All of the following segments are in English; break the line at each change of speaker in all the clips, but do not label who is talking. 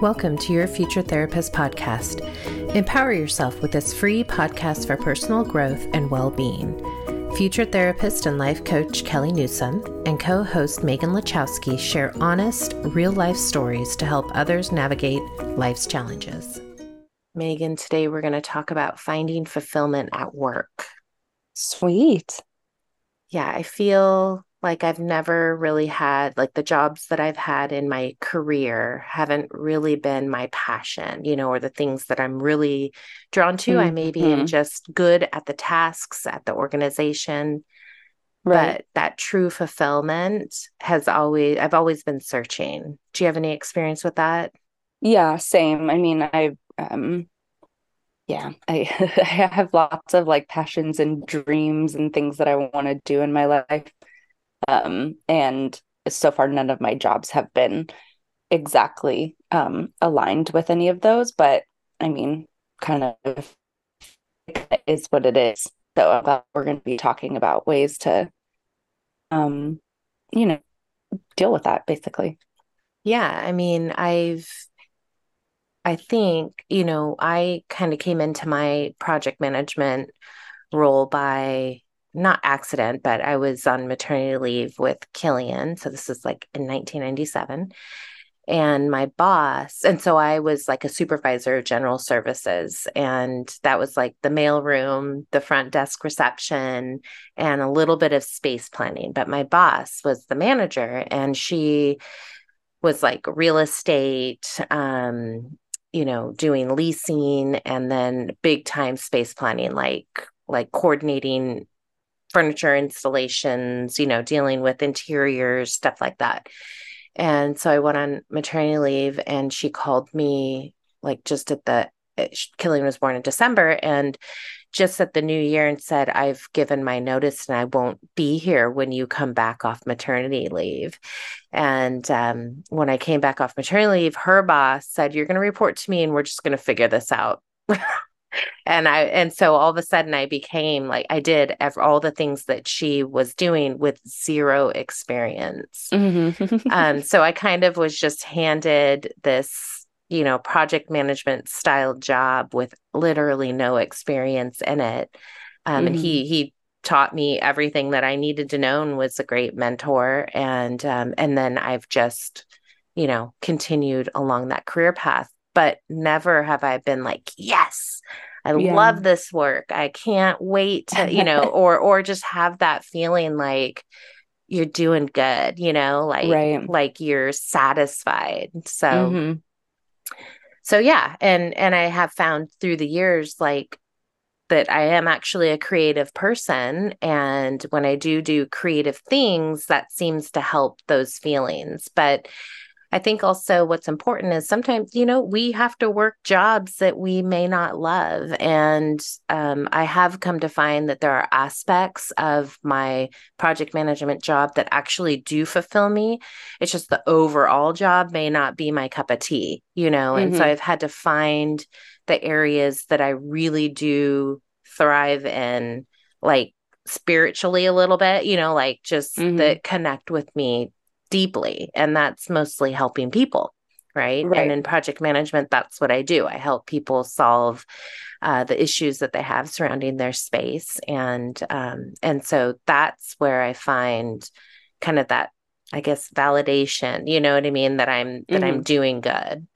Welcome to your Future Therapist podcast. Empower yourself with this free podcast for personal growth and well being. Future therapist and life coach Kelly Newsom and co host Megan Lachowski share honest, real life stories to help others navigate life's challenges. Megan, today we're going to talk about finding fulfillment at work.
Sweet.
Yeah, I feel like I've never really had, like, the jobs that I've had in my career haven't really been my passion, you know, or the things that I'm really drawn to. Mm-hmm. I maybe am just good at the tasks, at the organization. Right. But that true fulfillment has always, I've always been searching. Do you have any experience with that?
Yeah, same. I mean, I, um, yeah, I, I have lots of like passions and dreams and things that I want to do in my life. Um, and so far, none of my jobs have been exactly um, aligned with any of those. But I mean, kind of is what it is. So about, we're going to be talking about ways to, um, you know, deal with that basically.
Yeah, I mean, I've I think, you know, I kind of came into my project management role by not accident, but I was on maternity leave with Killian. So this is like in 1997. And my boss, and so I was like a supervisor of general services. And that was like the mail room, the front desk reception, and a little bit of space planning. But my boss was the manager, and she was like real estate, um, you know, doing leasing and then big time space planning, like like coordinating furniture installations, you know, dealing with interiors, stuff like that. And so I went on maternity leave and she called me like just at the eh, Killian was born in December and just at the new year and said, I've given my notice and I won't be here when you come back off maternity leave. And um, when I came back off maternity leave, her boss said, You're going to report to me and we're just going to figure this out. and I and so all of a sudden I became like I did all the things that she was doing with zero experience. Mm-hmm. um, so I kind of was just handed this, you know, project management style job with literally no experience in it. Um, mm-hmm. And he he taught me everything that I needed to know and was a great mentor. And um, and then I've just, you know, continued along that career path but never have I been like, yes, I yeah. love this work. I can't wait to, you know, or or just have that feeling like you're doing good, you know, like right. like you're satisfied. So mm-hmm. so yeah, and and I have found through the years like that I am actually a creative person and when I do do creative things that seems to help those feelings. But I think also what's important is sometimes, you know, we have to work jobs that we may not love. And um, I have come to find that there are aspects of my project management job that actually do fulfill me. It's just the overall job may not be my cup of tea, you know? And mm-hmm. so I've had to find the areas that I really do thrive in, like spiritually a little bit, you know, like just mm-hmm. that connect with me deeply and that's mostly helping people right? right? and in project management that's what i do i help people solve uh, the issues that they have surrounding their space and um, and so that's where i find kind of that i guess validation you know what i mean that i'm that mm-hmm. i'm doing good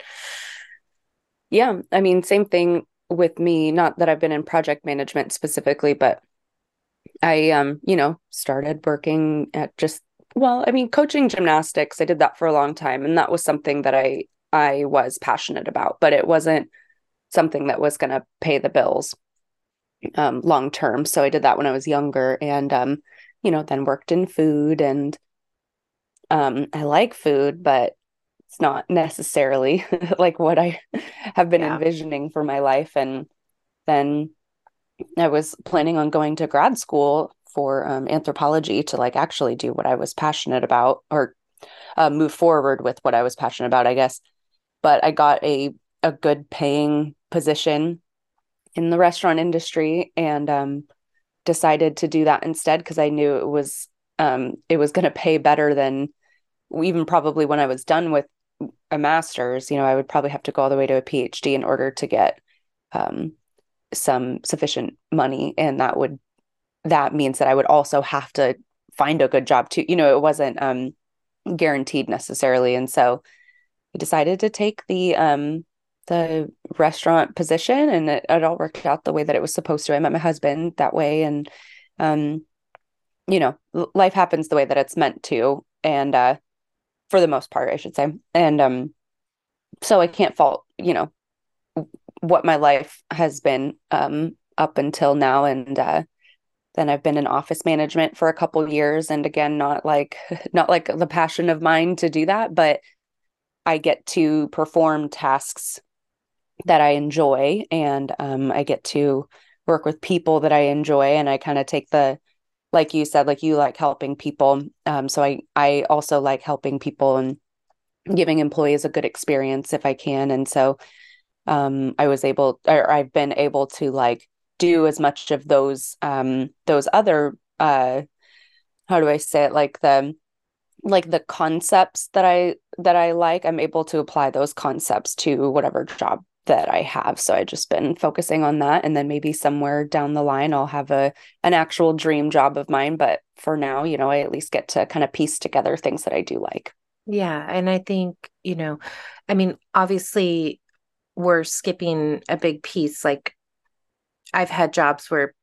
yeah i mean same thing with me not that i've been in project management specifically but i um you know started working at just well, I mean, coaching gymnastics, I did that for a long time and that was something that I I was passionate about, but it wasn't something that was going to pay the bills um long term. So I did that when I was younger and um you know, then worked in food and um I like food, but it's not necessarily like what I have been yeah. envisioning for my life and then I was planning on going to grad school for um, anthropology to like actually do what I was passionate about or uh, move forward with what I was passionate about, I guess. But I got a a good paying position in the restaurant industry and um, decided to do that instead because I knew it was um, it was going to pay better than even probably when I was done with a master's, you know, I would probably have to go all the way to a PhD in order to get um, some sufficient money. And that would, that means that I would also have to find a good job too. You know, it wasn't um, guaranteed necessarily. And so I decided to take the, um, the restaurant position and it, it all worked out the way that it was supposed to. I met my husband that way and, um, you know, life happens the way that it's meant to. And, uh, for the most part, I should say. And um, so I can't fault, you know, what my life has been um, up until now. And uh, then I've been in office management for a couple years, and again, not like not like the passion of mine to do that, but I get to perform tasks that I enjoy, and um, I get to work with people that I enjoy, and I kind of take the like you said, like you like helping people. Um, so I I also like helping people and giving employees a good experience if I can. And so um, I was able, or I've been able to like do as much of those um, those other uh, how do I say it like the like the concepts that I that I like. I'm able to apply those concepts to whatever job that I have. So I just been focusing on that and then maybe somewhere down the line I'll have a an actual dream job of mine, but for now, you know, I at least get to kind of piece together things that I do like.
Yeah, and I think, you know, I mean, obviously we're skipping a big piece like I've had jobs where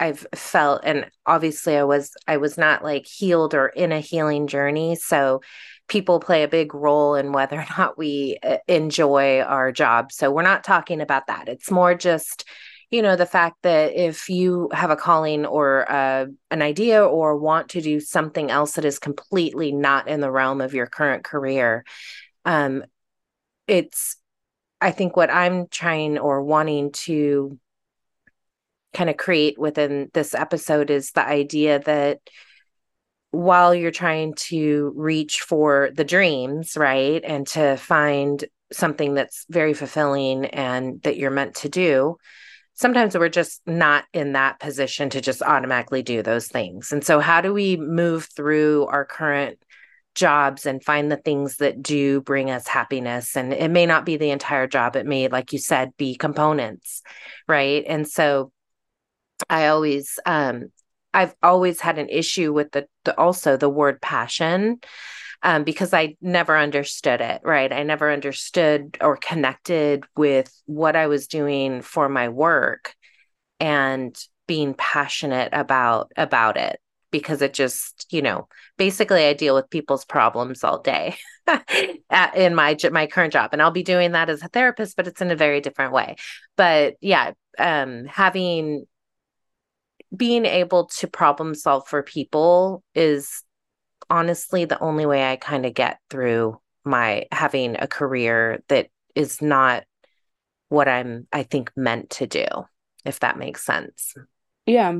I've felt and obviously I was I was not like healed or in a healing journey. So people play a big role in whether or not we uh, enjoy our job. So we're not talking about that. It's more just you know the fact that if you have a calling or uh, an idea or want to do something else that is completely not in the realm of your current career um it's i think what i'm trying or wanting to kind of create within this episode is the idea that while you're trying to reach for the dreams, right, and to find something that's very fulfilling and that you're meant to do, sometimes we're just not in that position to just automatically do those things. And so, how do we move through our current jobs and find the things that do bring us happiness? And it may not be the entire job, it may, like you said, be components, right? And so, I always um I've always had an issue with the, the also the word passion um, because I never understood it, right? I never understood or connected with what I was doing for my work and being passionate about about it because it just, you know, basically I deal with people's problems all day in my my current job and I'll be doing that as a therapist but it's in a very different way. But yeah, um having being able to problem solve for people is honestly the only way I kind of get through my having a career that is not what I'm I think meant to do if that makes sense.
Yeah.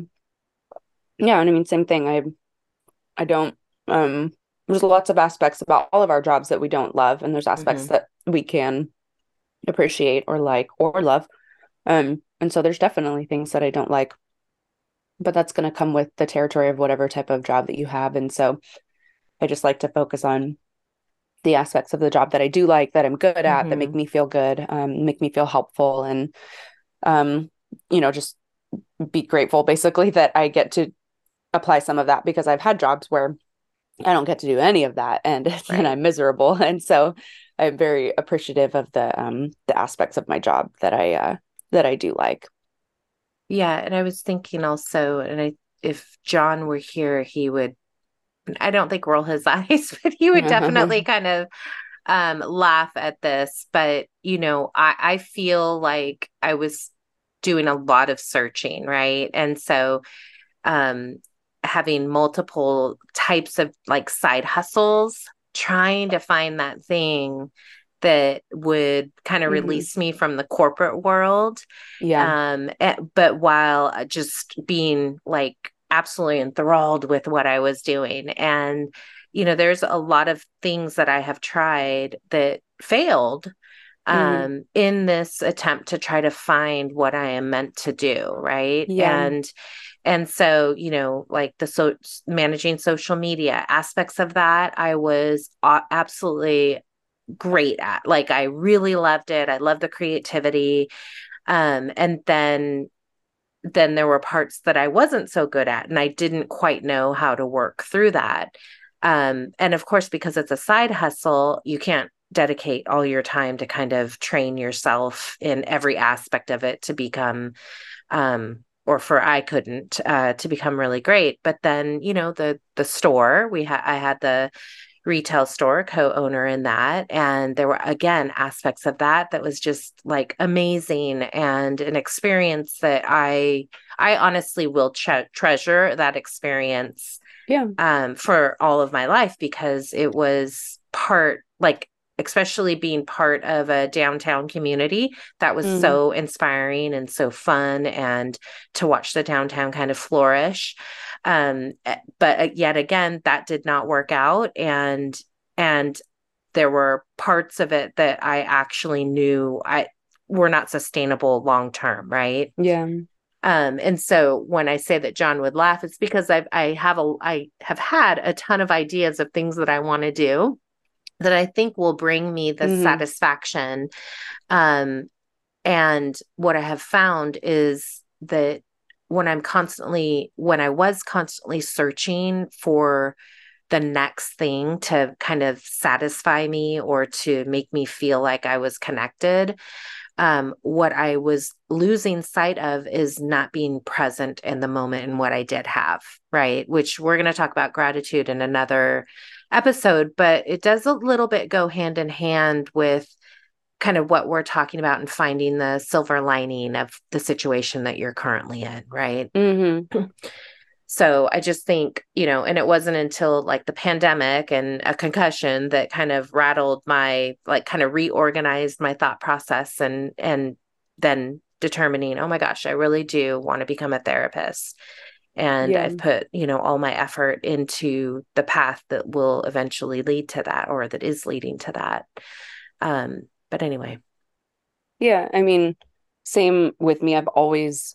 Yeah, and I mean same thing. I I don't um there's lots of aspects about all of our jobs that we don't love and there's aspects mm-hmm. that we can appreciate or like or love. Um and so there's definitely things that I don't like but that's going to come with the territory of whatever type of job that you have. And so I just like to focus on the aspects of the job that I do like, that I'm good at, mm-hmm. that make mm-hmm. me feel good, um, make me feel helpful, and um, you know, just be grateful basically that I get to apply some of that because I've had jobs where I don't get to do any of that and right. and I'm miserable. And so I'm very appreciative of the um the aspects of my job that I uh that I do like.
Yeah, and I was thinking also, and I if John were here, he would I don't think roll his eyes, but he would definitely kind of um laugh at this. But you know, I, I feel like I was doing a lot of searching, right? And so um having multiple types of like side hustles, trying to find that thing that would kind of mm-hmm. release me from the corporate world.
Yeah.
Um, eh, but while just being like absolutely enthralled with what I was doing. And, you know, there's a lot of things that I have tried that failed mm-hmm. um, mm. in this attempt to try to find what I am meant to do. Right. Yeah. And, and so, you know, like the so managing social media aspects of that, I was absolutely great at. Like I really loved it. I loved the creativity. Um, and then then there were parts that I wasn't so good at and I didn't quite know how to work through that. Um, and of course, because it's a side hustle, you can't dedicate all your time to kind of train yourself in every aspect of it to become um, or for I couldn't uh, to become really great. But then, you know, the the store we had, I had the retail store co-owner in that. And there were again aspects of that that was just like amazing and an experience that i i honestly will tre- treasure that experience
yeah.
um for all of my life because it was part like especially being part of a downtown community that was mm-hmm. so inspiring and so fun and to watch the downtown kind of flourish um, eh, but uh, yet again, that did not work out. And, and there were parts of it that I actually knew I were not sustainable long term. Right.
Yeah.
Um, and so when I say that John would laugh, it's because I've I have a I have had a ton of ideas of things that I want to do that I think will bring me the mm-hmm. satisfaction. Um, and what I have found is that when I'm constantly, when I was constantly searching for the next thing to kind of satisfy me or to make me feel like I was connected, um, what I was losing sight of is not being present in the moment and what I did have, right? Which we're going to talk about gratitude in another episode, but it does a little bit go hand in hand with kind of what we're talking about and finding the silver lining of the situation that you're currently in, right?
Mm-hmm.
So I just think, you know, and it wasn't until like the pandemic and a concussion that kind of rattled my like kind of reorganized my thought process and and then determining, oh my gosh, I really do want to become a therapist. And yeah. I've put, you know, all my effort into the path that will eventually lead to that or that is leading to that. Um, but anyway.
Yeah. I mean, same with me. I've always,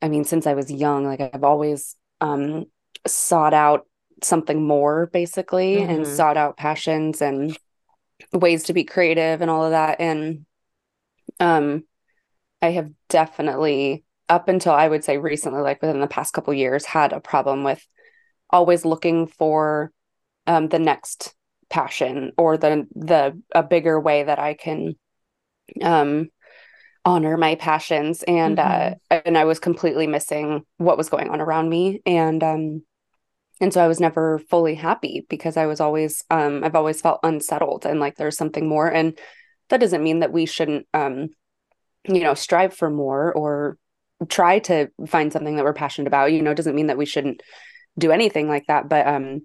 I mean, since I was young, like I've always um, sought out something more basically mm-hmm. and sought out passions and ways to be creative and all of that. And um, I have definitely, up until I would say recently, like within the past couple years, had a problem with always looking for um, the next passion or the the a bigger way that I can um honor my passions and uh, mm-hmm. uh and I was completely missing what was going on around me. And um and so I was never fully happy because I was always um I've always felt unsettled and like there's something more. And that doesn't mean that we shouldn't um you know strive for more or try to find something that we're passionate about. You know doesn't mean that we shouldn't do anything like that but um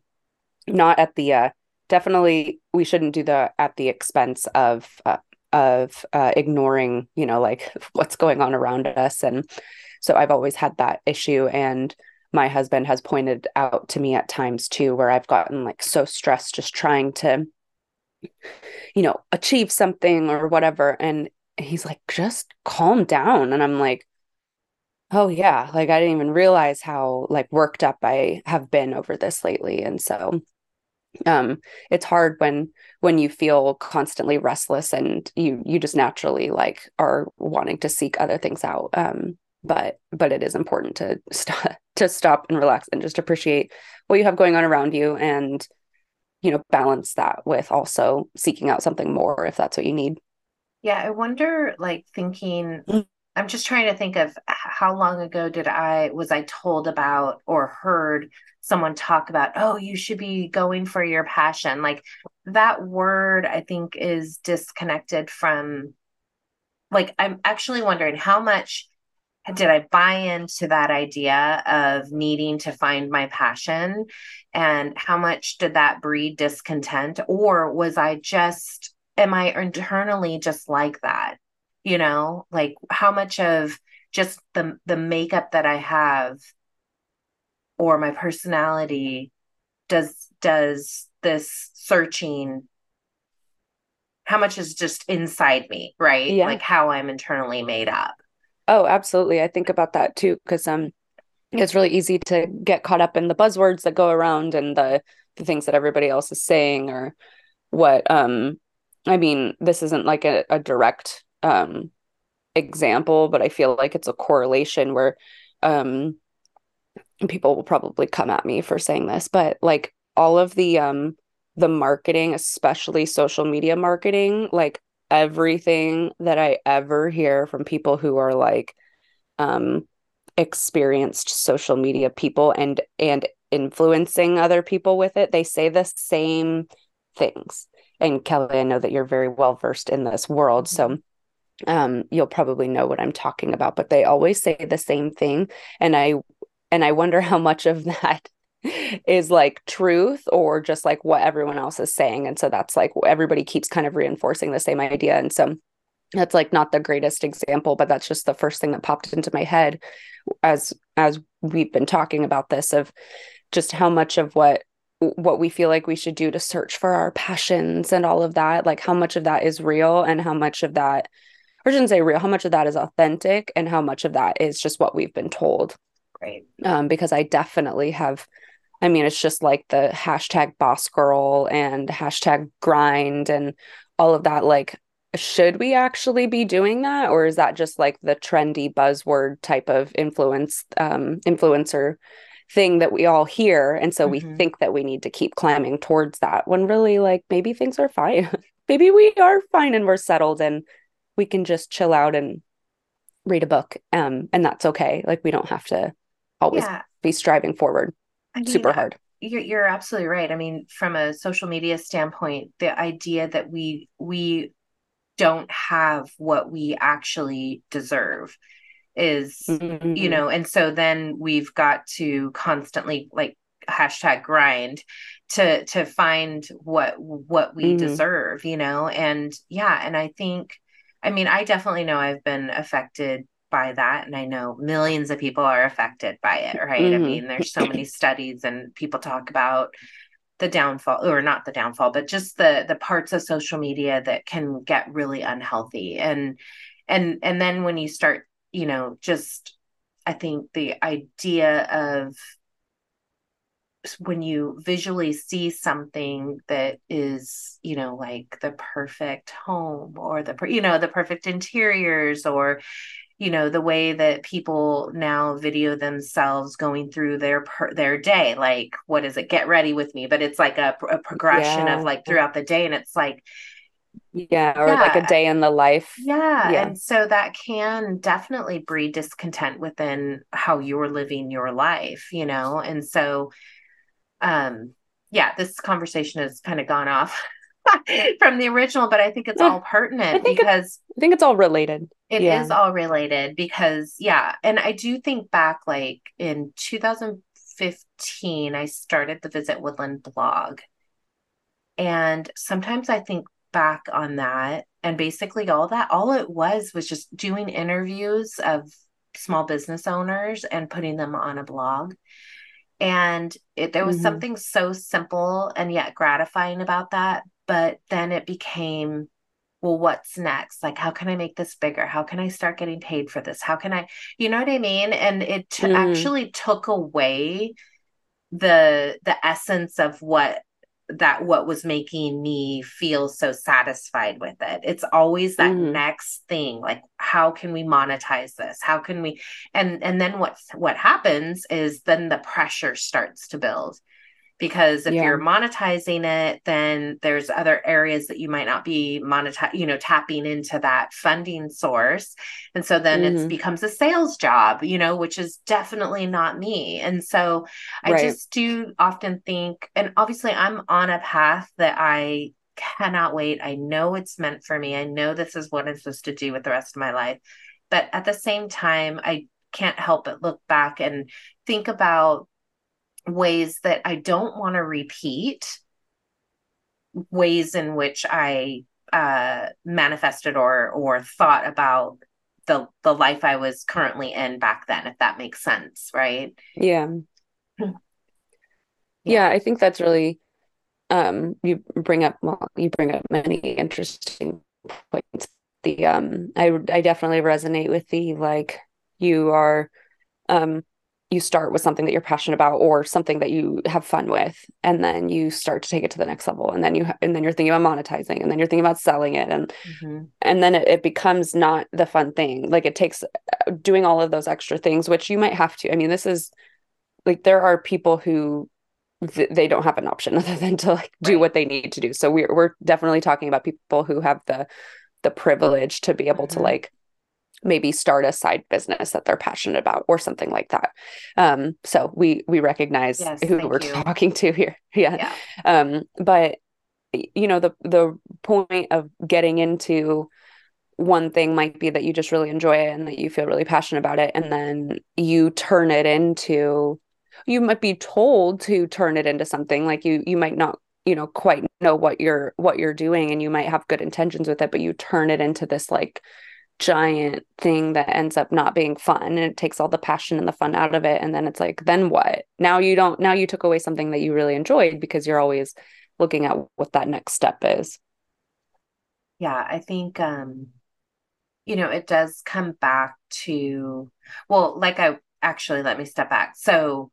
not at the uh definitely we shouldn't do that at the expense of uh, of uh, ignoring you know like what's going on around us. And so i've always had that issue. And my husband has pointed out to me at times too where i've gotten like so stressed just trying to you know achieve something or whatever. And he's like just calm down. And i'm like oh yeah. Like i didn't even realize how like worked up i have been over this lately. And so um it's hard when when you feel constantly restless and you you just naturally like are wanting to seek other things out um but but it is important to stop to stop and relax and just appreciate what you have going on around you and you know balance that with also seeking out something more if that's what you need
yeah i wonder like thinking mm. I'm just trying to think of how long ago did I was I told about or heard someone talk about, oh, you should be going for your passion. Like that word, I think, is disconnected from, like, I'm actually wondering how much did I buy into that idea of needing to find my passion? And how much did that breed discontent? Or was I just, am I internally just like that? You know like how much of just the the makeup that i have or my personality does does this searching how much is just inside me right? Yeah. like how i'm internally made up.
Oh absolutely. I think about that too because um it's really easy to get caught up in the buzzwords that go around and the the things that everybody else is saying or what um I mean, this isn't like a, a direct um, example, but I feel like it's a correlation where um, people will probably come at me for saying this, but like all of the um the marketing, especially social media marketing, like everything that I ever hear from people who are like um experienced social media people and and influencing other people with it, they say the same things. And Kelly, I know that you're very well versed in this world, so mm-hmm. Um you'll probably know what I'm talking about, but they always say the same thing and I and I wonder how much of that is like truth or just like what everyone else is saying. And so that's like everybody keeps kind of reinforcing the same idea. And so that's like not the greatest example, but that's just the first thing that popped into my head as as we've been talking about this of just how much of what what we feel like we should do to search for our passions and all of that like how much of that is real and how much of that I shouldn't say real how much of that is authentic and how much of that is just what we've been told
Right.
Um, because I definitely have, I mean, it's just like the hashtag boss girl and hashtag grind and all of that. Like, should we actually be doing that? Or is that just like the trendy buzzword type of influence, um, influencer thing that we all hear? And so mm-hmm. we think that we need to keep climbing towards that when really, like, maybe things are fine. maybe we are fine and we're settled and we can just chill out and read a book um and that's okay like we don't have to always yeah. be striving forward I mean, super hard
you're, you're absolutely right i mean from a social media standpoint the idea that we we don't have what we actually deserve is mm-hmm. you know and so then we've got to constantly like hashtag grind to to find what what we mm-hmm. deserve you know and yeah and i think i mean i definitely know i've been affected by that and i know millions of people are affected by it right mm-hmm. i mean there's so many studies and people talk about the downfall or not the downfall but just the the parts of social media that can get really unhealthy and and and then when you start you know just i think the idea of when you visually see something that is you know like the perfect home or the you know the perfect interiors or you know the way that people now video themselves going through their per, their day like what is it get ready with me but it's like a, a progression yeah. of like throughout the day and it's like
yeah or yeah. like a day in the life
yeah. yeah and so that can definitely breed discontent within how you're living your life you know and so um yeah this conversation has kind of gone off from the original, but I think it's all pertinent because
I think it's all related.
It yeah. is all related because yeah, and I do think back like in 2015 I started the Visit Woodland blog. And sometimes I think back on that and basically all that all it was was just doing interviews of small business owners and putting them on a blog and it, there was mm-hmm. something so simple and yet gratifying about that but then it became well what's next like how can i make this bigger how can i start getting paid for this how can i you know what i mean and it t- mm. actually took away the the essence of what that what was making me feel so satisfied with it. It's always that mm. next thing like how can we monetize this? How can we and and then what what happens is then the pressure starts to build because if yeah. you're monetizing it then there's other areas that you might not be monetize you know tapping into that funding source and so then mm-hmm. it becomes a sales job you know which is definitely not me and so i right. just do often think and obviously i'm on a path that i cannot wait i know it's meant for me i know this is what i'm supposed to do with the rest of my life but at the same time i can't help but look back and think about ways that I don't want to repeat, ways in which I uh, manifested or or thought about the the life I was currently in back then, if that makes sense, right?
Yeah. yeah. Yeah, I think that's really um you bring up well, you bring up many interesting points. The um I I definitely resonate with the like you are um you start with something that you're passionate about or something that you have fun with and then you start to take it to the next level and then you and then you're thinking about monetizing and then you're thinking about selling it and mm-hmm. and then it, it, becomes not the fun thing like it takes uh, doing all of those extra things which you might have to i mean this is like there are people who th- they don't have an option other than to like do right. what they need to do so we're, we're definitely talking about people who have the the privilege to be able mm-hmm. to like maybe start a side business that they're passionate about or something like that um so we we recognize yes, who we're you. talking to here yeah. yeah um but you know the the point of getting into one thing might be that you just really enjoy it and that you feel really passionate about it and then you turn it into you might be told to turn it into something like you you might not you know quite know what you're what you're doing and you might have good intentions with it but you turn it into this like giant thing that ends up not being fun and it takes all the passion and the fun out of it and then it's like then what? Now you don't now you took away something that you really enjoyed because you're always looking at what that next step is.
Yeah i think um you know it does come back to well like i actually let me step back. So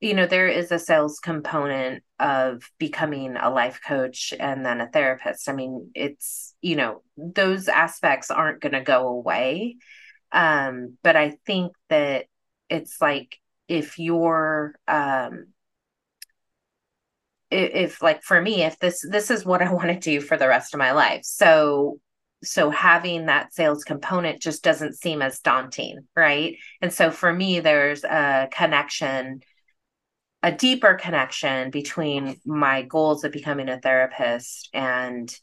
you know there is a sales component of becoming a life coach and then a therapist. I mean it's you know those aspects aren't going to go away. Um but i think that it's like if you're um if, if like for me if this this is what i want to do for the rest of my life. So so having that sales component just doesn't seem as daunting right? And so for me there's a connection a deeper connection between my goals of becoming a therapist and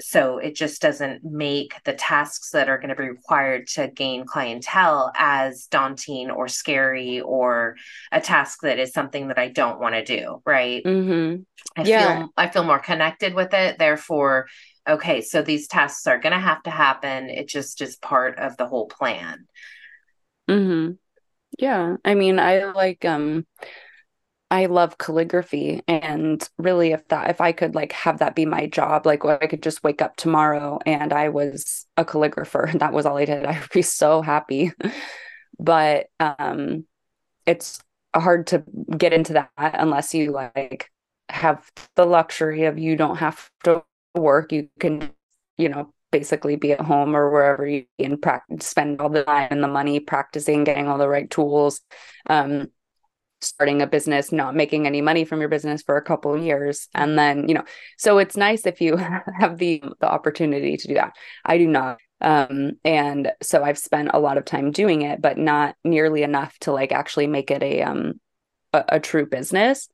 so it just doesn't make the tasks that are going to be required to gain clientele as daunting or scary or a task that is something that I don't want to do. Right.
Mm-hmm.
I yeah. feel I feel more connected with it. Therefore, okay, so these tasks are going to have to happen. It just is part of the whole plan.
Mm-hmm. Yeah. I mean, I like um I love calligraphy and really if that if I could like have that be my job like I could just wake up tomorrow and I was a calligrapher and that was all I did. I would be so happy. But um it's hard to get into that unless you like have the luxury of you don't have to work. You can you know basically be at home or wherever you and practice spend all the time and the money practicing getting all the right tools. Um starting a business not making any money from your business for a couple of years. And then you know so it's nice if you have the the opportunity to do that. I do not. Um and so i've spent a lot of time doing it but not nearly enough to like actually make it a um a, a true business.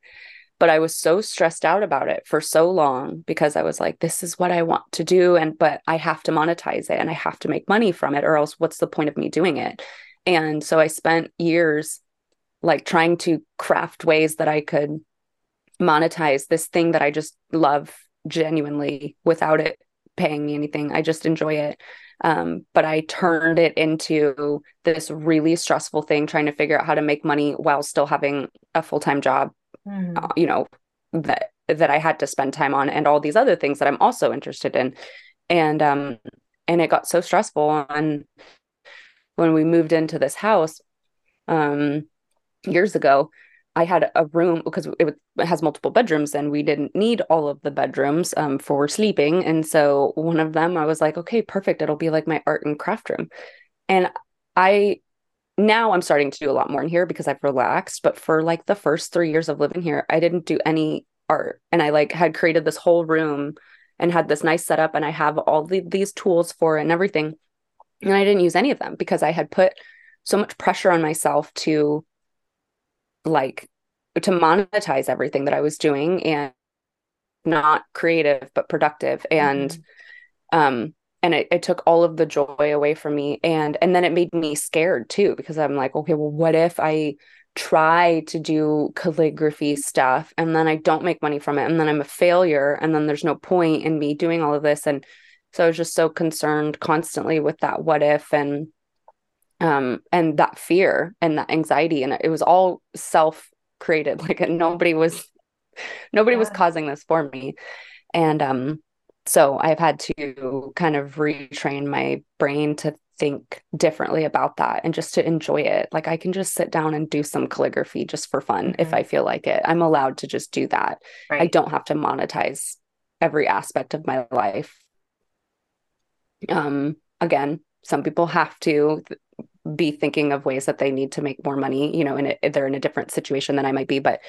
But i was so stressed out about it for so long because i was like this is what i want to do and but i have to monetize it and i have to make money from it or else what's the point of me doing it? And so i spent years like trying to craft ways that I could monetize this thing that I just love genuinely without it paying me anything. I just enjoy it. Um, but I turned it into this really stressful thing trying to figure out how to make money while still having a full time job, mm. uh, you know, that that I had to spend time on and all these other things that I'm also interested in. And um and it got so stressful and when we moved into this house um years ago, I had a room because it, has multiple bedrooms and we didn't need all of the bedrooms um, for sleeping. And so one of them, I was like, okay, perfect. It'll be like my art and craft room. And I now I'm starting to do a lot more in here because I've relaxed. But for like the first three years of living here, I didn't do any art. And I like had created this whole room and had this nice setup and I have all the, these tools for it and everything. And I didn't use any of them because I had put so much pressure on myself to like to monetize everything that I was doing and not creative but productive. And mm-hmm. um and it, it took all of the joy away from me. And and then it made me scared too because i'm like okay well what if i try to do calligraphy stuff and then i don't make money from it and then i'm a failure and then there's no point in me doing all of this? And so i was just so concerned constantly with that what if and um and that fear and that anxiety and it was all self created like nobody was nobody yeah. was causing this for me and um so i've had to kind of retrain my brain to think differently about that and just to enjoy it. Like I can just sit down and do some calligraphy just for fun mm-hmm. if I feel like it. I'm allowed to just do that. Right. I don't have to monetize every aspect of my life. Um again, some people have to be thinking of ways that they need to make more money, you know, and they're in a different situation than I might be, but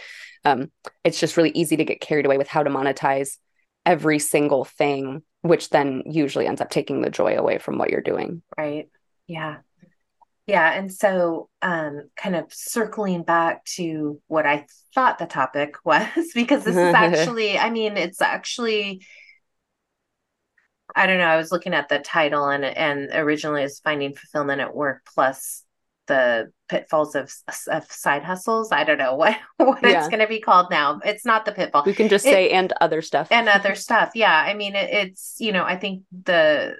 um it's just really easy to get carried away with how to monetize every single thing which then usually ends up taking the joy away from what you're doing.
Right. Yeah. Yeah. And so, um, kind of circling back to what I thought the topic was, because this is actually, I mean, it's actually, I don't know. I was looking at the title and and originally it's finding fulfillment at work plus the pitfalls of, of side hustles. I don't know what what yeah. it's going to be called now. It's not the pitfall.
We can just it, say and other stuff.
and other stuff. Yeah, I mean it, it's you know I think the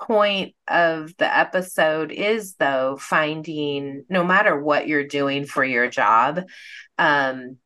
point of the episode is though finding no matter what you're doing for your job um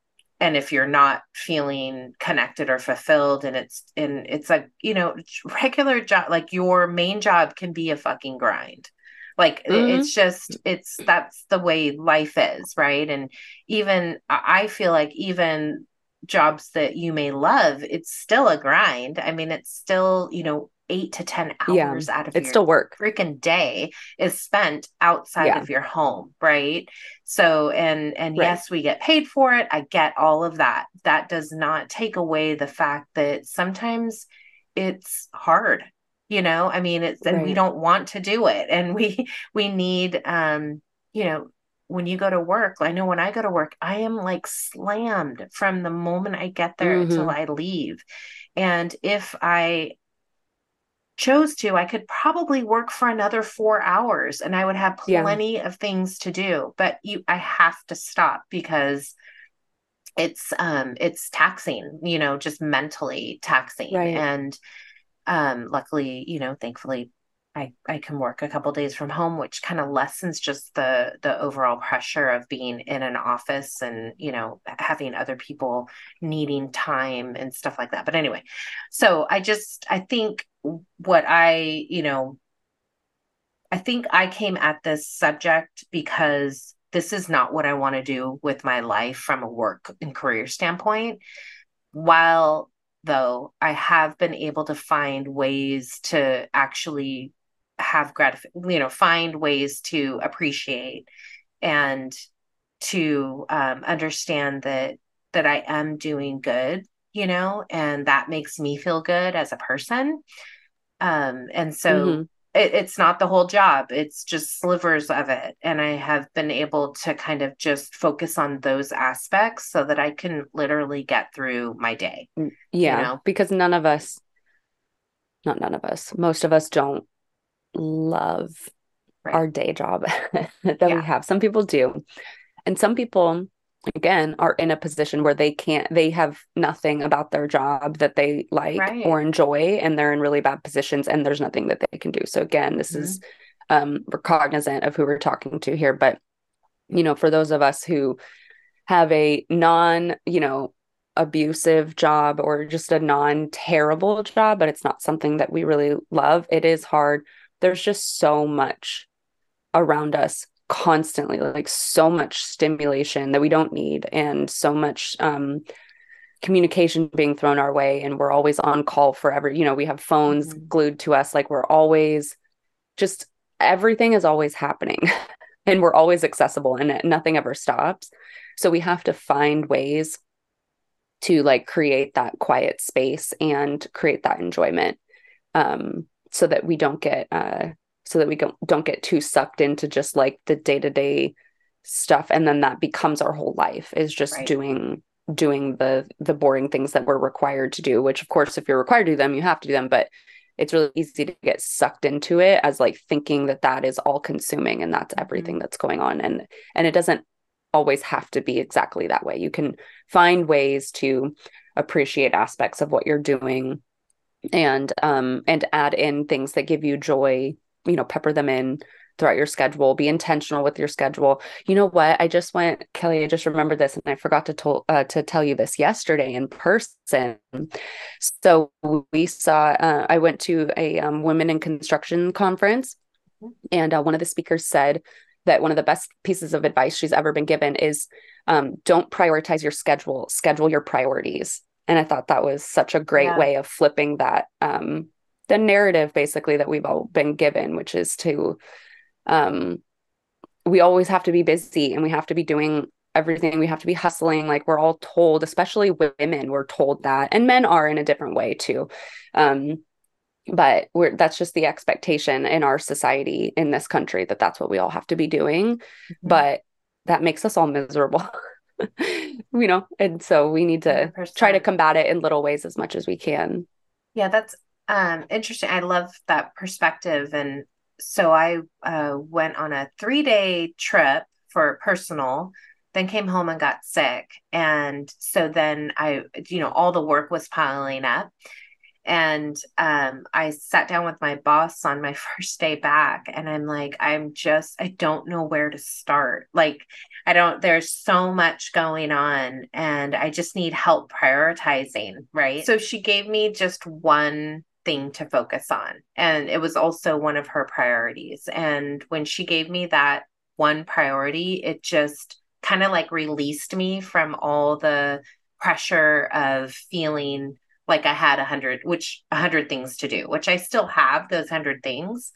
and if you're not feeling connected or fulfilled and it's and it's a you know regular job like your main job can be a fucking grind. Like mm-hmm. it's just it's that's the way life is right? And even i feel like even jobs that you may love it's still a grind. I mean it's still you know eight to ten hours yeah, out of
it's still work
freaking day is spent outside yeah. of your home right so and and right. yes we get paid for it i get all of that that does not take away the fact that sometimes it's hard you know i mean it's and right. we don't want to do it and we we need um you know when you go to work i know when i go to work i am like slammed from the moment i get there mm-hmm. until i leave and if i chose to i could probably work for another 4 hours and i would have plenty yeah. of things to do but you i have to stop because it's um it's taxing you know just mentally taxing right. and um luckily you know thankfully I, I can work a couple days from home, which kind of lessens just the the overall pressure of being in an office and you know having other people needing time and stuff like that. But anyway, so I just I think what I you know I think I came at this subject because this is not what I want to do with my life from a work and career standpoint. While though, I have been able to find ways to actually have gratification, you know, find ways to appreciate and to um, understand that that I am doing good, you know, and that makes me feel good as a person. Um, and so mm-hmm it, it's not the whole job it's just slivers of it and i have been able to kind of just focus on those aspects so that i can literally get through my day
mm, yeah you know? because none of us not none of us most of us don't love right. our day job that yeah. we have some people do and some people again are in a position where they can't they have nothing about their job that they like right. or enjoy and they're in really bad positions and there's nothing that they can do so again this mm-hmm. is um we're cognizant of who we're talking to here but you know for those of us who have a non you know abusive job or just a non terrible job but it's not something that we really love it is hard there's just so much around us constantly like so much stimulation that we don't need and so much um, communication being thrown our way and we're always on call forever you know we have phones mm-hmm. glued to us like we're always just everything is always happening and we're always accessible and nothing ever stops so we have to find ways to like create that quiet space and create that enjoyment um, so that we don't get uh, so that we don't don't get too sucked into just like the day-to-day stuff and then that becomes our whole life is just right. doing doing the the boring things that we're required to do which of course if you're required to do them you have to do them but it's really easy to get sucked into it as like thinking that that is all consuming and that's everything mm-hmm. that's going on and and it doesn't always have to be exactly that way you can find ways to appreciate aspects of what you're doing and um and add in things that give you joy you know, pepper them in throughout your schedule. Be intentional with your schedule. You know what? I just went, Kelly. I just remembered this, and I forgot to tell uh, to tell you this yesterday in person. So we saw. Uh, I went to a um, women in construction conference And uh, one of the speakers said that one of the best pieces of advice she's ever been given is um, don't prioritize your schedule, schedule your priorities. And I thought that was such a great yeah. way of flipping that um, the narrative basically that we've all been given, which is to um, we always have to be busy and we have to be doing everything. We have to be hustling. Like we're all told especially women we're told that and men are in a different way too. Um, but we're that's just the expectation in our society in this country that that's what we all have to be doing. Mm-hmm. but that makes us all miserable you know and so we need to 100%. try to combat it in little ways as much as we can.
Yeah that's um interesting. I love that perspective. And so i uh, went on a three day trip for personal then came home and got sick. And so then i you know all the work was piling up and um, i sat down with my boss on my first day back and i'm like i'm just i don't know where to start. Like i don't there's so much going on and i just need help prioritizing right? So she gave me just one thing to focus on and it was also one of her priorities. And when she gave me that one priority it just kind of like released me from all the pressure of feeling like I had a hundred, which a hundred things to do, which I still have those hundred things.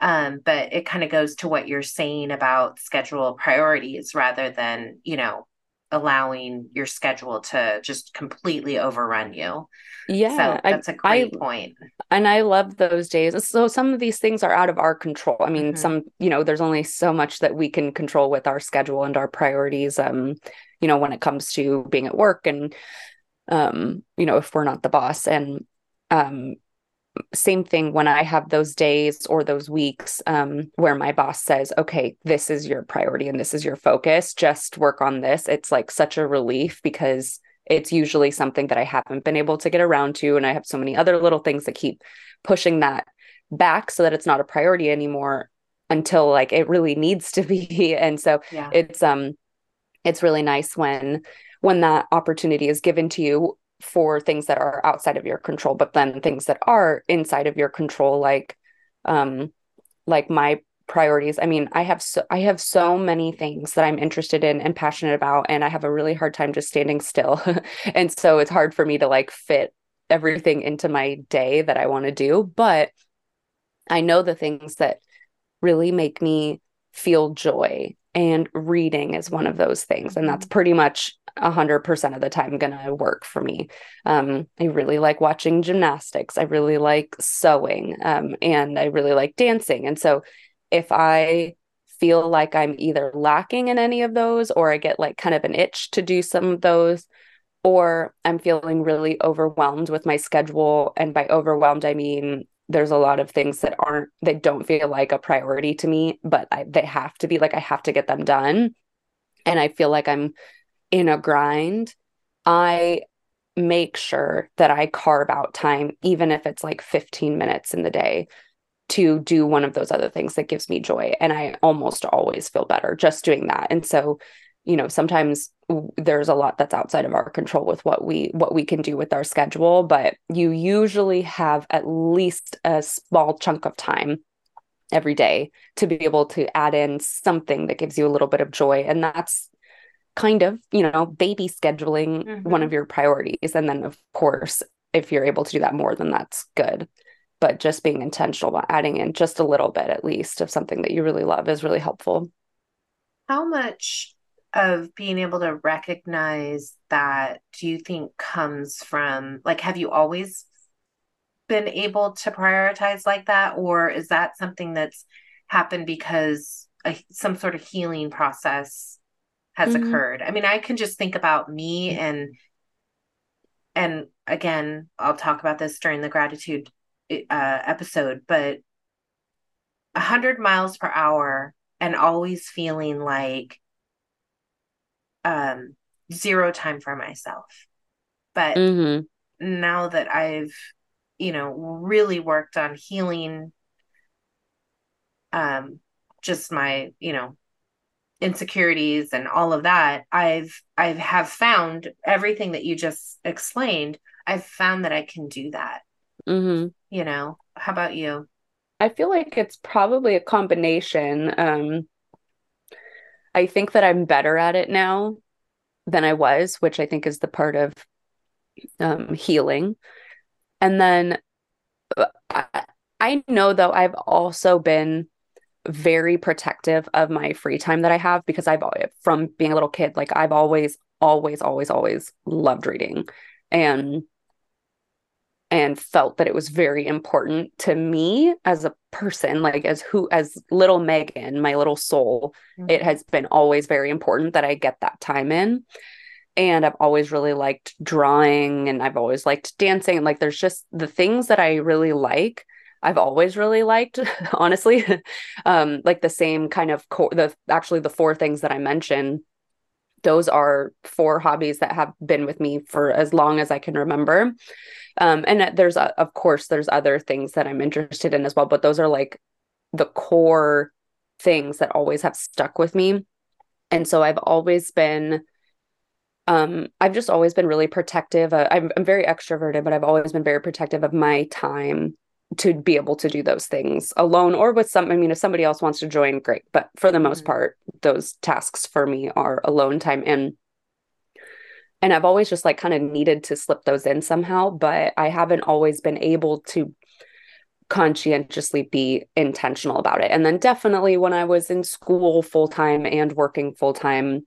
Um, but it kind of goes to what you're saying about schedule priorities rather than, you know, allowing your schedule to just completely overrun you.
Yeah.
So that's I, a great I, point.
And I love those days. So some of these things are out of our control. I mean, mm-hmm. some, you know, there's only so much that we can control with our schedule and our priorities. Um, you know, when it comes to being at work and um, you know, if we're not the boss. And um, same thing when I have those days or those weeks um, where my boss says, okay, this is your priority and this is your focus, just work on this. It's like such a relief because it's usually something that I haven't been able to get around to. And I have so many other little things that keep pushing that back so that it's not a priority anymore until like it really needs to be. And so yeah. it's um it's really nice when when that opportunity is given to you for things that are outside of your control but then things that are inside of your control like um like my priorities i mean i have so i have so many things that i'm interested in and passionate about and i have a really hard time just standing still and so it's hard for me to like fit everything into my day that i want to do but i know the things that really make me feel joy and reading is one of those things and that's mm-hmm. pretty much 100% of the time going to work for me. Um, i really like watching gymnastics. I really like sewing um, and i really like dancing. And so if i feel like i'm either lacking in any of those or i get like kind of an itch to do some of those or i'm feeling really overwhelmed with my schedule and by overwhelmed i mean there's a lot of things that aren't that don't feel like a priority to me but I, they have to be like i have to get them done. And i feel like i'm in a grind i make sure that i carve out time even if it's like 15 minutes in the day to do one of those other things that gives me joy. And i almost always feel better just doing that. And so you know sometimes there's a lot that's outside of our control with what we what we can do with our schedule but you usually have at least a small chunk of time every day to be able to add in something that gives you a little bit of joy. And that's kind of you know baby scheduling mm-hmm. one of your priorities. And then of course if you're able to do that more then that's good. But just being intentional about adding in just a little bit at least of something that you really love is really helpful.
How much of being able to recognize that do you think comes from like have you always been able to prioritize like that? Or is that something that's happened because a, some sort of healing process has mm-hmm. occurred i mean i can just think about me and and again i'll talk about this during the gratitude uh, episode but 100 miles per hour and always feeling like um zero time for myself but mm-hmm. now that i've you know really worked on healing um just my you know insecurities and all of that i've i have have found everything that you just explained i've found that i can do that
mm-hmm.
you know how about you
I feel like it's probably a combination. Um, I think that I'm better at it now than I was, which I think is the part of um, healing. And then uh, I, I know though I've also been very protective of my free time that I have because I've from being a little kid, like I've always, always, always, always loved reading and and felt that it was very important to me as a person, like as who as little Megan, my little soul, mm-hmm. it has been always very important that I get that time in. And I've always really liked drawing and I've always liked dancing. Like there's just the things that I really like I've always really liked, honestly. um, like the same kind of core, the actually the four things that I mentioned, those are four hobbies that have been with me for as long as I can remember. Um, and there's, uh, of course, there's other things that I'm interested in as well, but those are like the core things that always have stuck with me. And so I've always been, um, I've just always been really protective. I'm, I'm very extroverted, but I've always been very protective of my time to be able to do those things alone or with some i mean if somebody else wants to join great. But for the most mm-hmm. part those tasks for me are alone time. And and i've always just like kind of needed to slip those in somehow but i haven't always been able to conscientiously be intentional about it. And then definitely when i was in school full time and working full time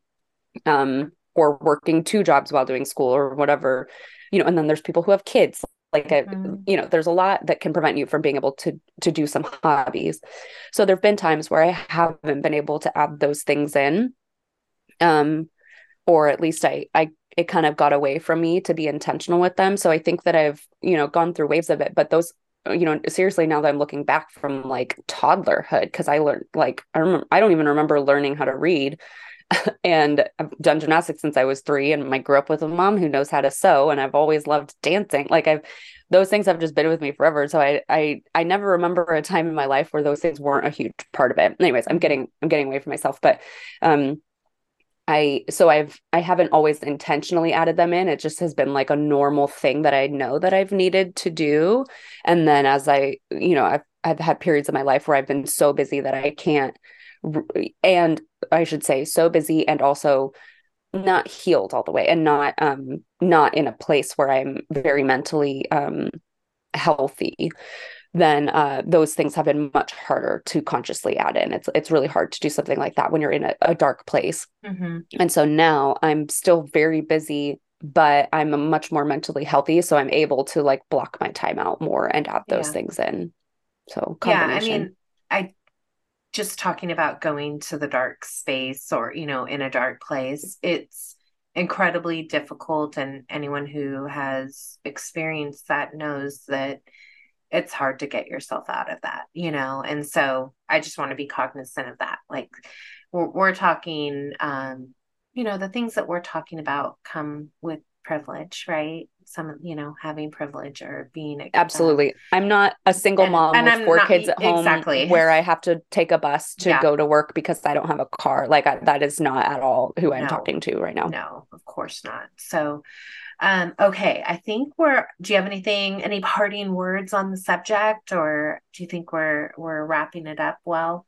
um or working two jobs while doing school or whatever you know and then there's people who have kids like a mm-hmm. you know there's a lot that can prevent you from being able to to do some hobbies so there've been times where i haven't been able to add those things in um or at least i i it kind of got away from me to be intentional with them so i think that i've you know gone through waves of it but those you know seriously now that i'm looking back from like toddlerhood because i learned like i remember i don't even remember learning how to read and I've done gymnastics since I was three, and I grew up with a mom who knows how to sew, and I've always loved dancing. Like I've those things have just been with me forever. So I I I never remember a time in my life where those things weren't a huge part of it. Anyways, I'm getting I'm getting away from myself, but um I so I've I haven't always intentionally added them in. It just has been like a normal thing that I know that I've needed to do. And then as I, you know, I've I've had periods of my life where I've been so busy that I can't and I should say so busy and also not healed all the way and not um not in a place where I'm very mentally um healthy then uh, those things have been much harder to consciously add in. It's it's really hard to do something like that when you're in a, a dark place. Mm-hmm. And so now I'm still very busy, but I'm much more mentally healthy, so I'm able to like block my time out more and add those yeah. things in. So
yeah, I mean, I just talking about going to the dark space or you know in a dark place it's incredibly difficult and anyone who has experienced that knows that it's hard to get yourself out of that you know and so i just want to be cognizant of that like we're, we're talking um you know the things that we're talking about come with privilege, right? Some, you know, having privilege or being
absolutely. I'm not a single and, mom and with I'm four not, kids at home exactly. where I have to take a bus to yeah. go to work because I don't have a car. Like I, that is not at all who I'm no, talking to right now.
No, of course not. So, um, okay, I think we're. Do you have anything, any parting words on the subject, or do you think we're we're wrapping it up well?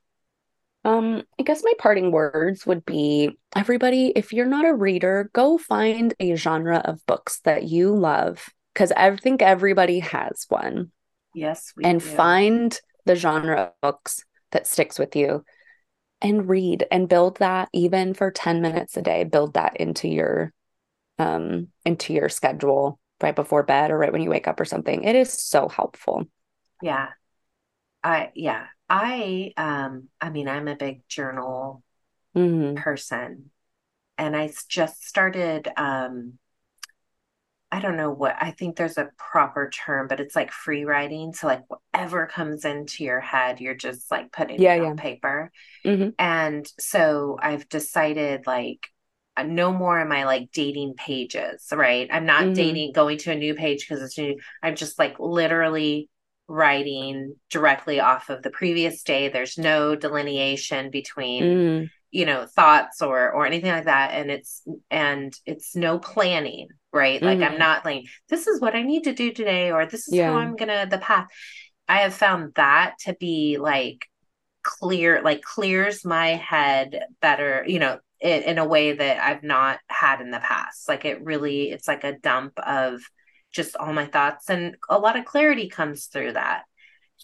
Um, I guess my parting words would be everybody, if you're not a reader, go find a genre of books that you love because I think everybody has one.
Yes, we
and do. find the genre of books that sticks with you and read and build that even for 10 minutes a day, build that into your um into your schedule right before bed or right when you wake up or something. It is so helpful.
Yeah. I yeah, I um I mean I'm a big journal mm-hmm. person and I just started um I don't know what I think there's a proper term, but it's like free writing. So like whatever comes into your head, you're just like putting yeah, it yeah. on paper. Mm-hmm. And so I've decided like uh, no more am I like dating pages, right? I'm not mm-hmm. dating going to a new page because it's new. I'm just like literally writing directly off of the previous day. There's no delineation between mm. you know thoughts or or anything like that and it's and it's no planning, right? Mm. Like I'm mm. not like this is what I need to do today or this is yeah. how I'm going to the path. I have found that to be like clear, like clears my head better, you know, in, in a way that I've not had in the past. Like it really, it's like a dump of just all my thoughts and a lot of clarity comes through that.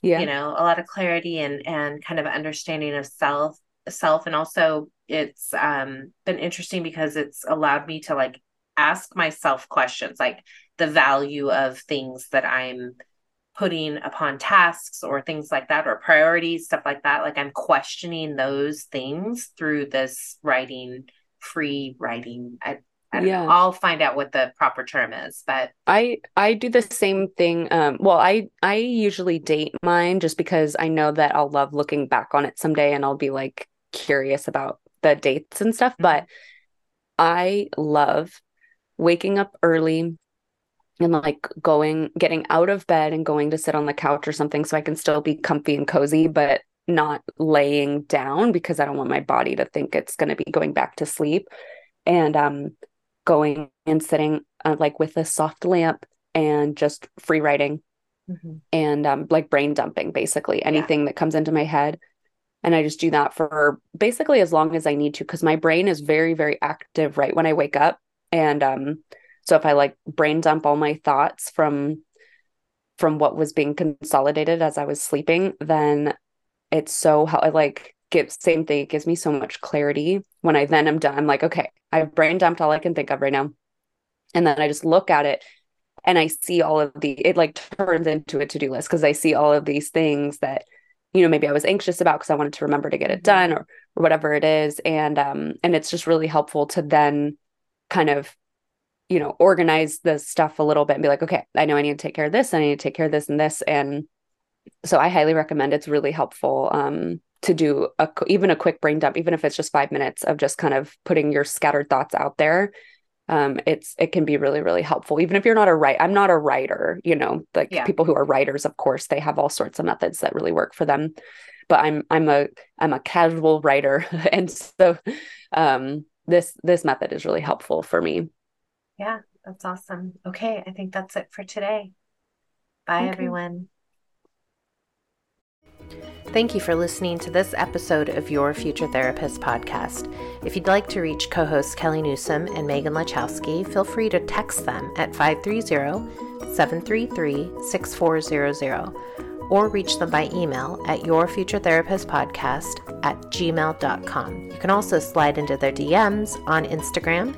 Yeah. You know, a lot of clarity and and kind of understanding of self self and also it's um been interesting because it's allowed me to like ask myself questions like the value of things that I'm putting upon tasks or things like that or priorities stuff like that like i'm questioning those things through this writing free writing i, yeah. I'll find out what the proper term is, but
I I do the same thing. Um, well, I I usually date mine just because I know that I'll love looking back on it someday, and I'll be like curious about the dates and stuff. Mm-hmm. But I love waking up early, and like going getting out of bed and going to sit on the couch or something so I can still be comfy and cozy but not laying down because I don't want my body to think it's going to be going back to sleep and um going and sitting uh, like with a soft lamp and just free writing mm-hmm. and um like brain dumping basically anything yeah. that comes into my head and I just do that for basically as long as I need to because my brain is very very active right when I wake up and um so if I like brain dump all my thoughts from from what was being consolidated as I was sleeping, then it's so how I like give same thing. It gives me so much clarity when I then am done. I'm like, okay, I've brain dumped all I can think of right now. And then I just look at it and I see all of the it like turns into a to-do list because I see all of these things that you know maybe I was anxious about because I wanted to remember to get it mm-hmm. done or, or whatever it is and um and it's just really helpful to then kind of you know, organize the stuff a little bit and be like, okay, I know I need to take care of this. I need to take care of this and this. And so I highly recommend it's really helpful um, to do a, even a quick brain dump, even if it's just five minutes of just kind of putting your scattered thoughts out there. Um, it's it can be really really helpful even if you're not a writer i'm not a writer you know like yeah. people who are writers of course they have all sorts of methods that really work for them but i'm i'm a i'm a casual writer and so um this this method is really helpful for me
yeah, that's awesome. Okay, I think that's it for today. Bye, okay. everyone. Thank you for listening to this episode of Your Future Therapist podcast. If you'd like to reach co hosts Kelly Newsom and Megan Lachowski, feel free to text them at 530 733 6400 or reach them by email at yourfuturetherapistpodcast at gmail.com. You can also slide into their DMs on Instagram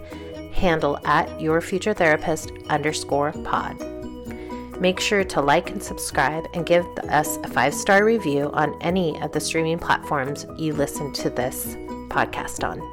handle at your future therapist underscore pod. Make sure to like and subscribe and give us a five star review on any of the streaming platforms you listen to this podcast on.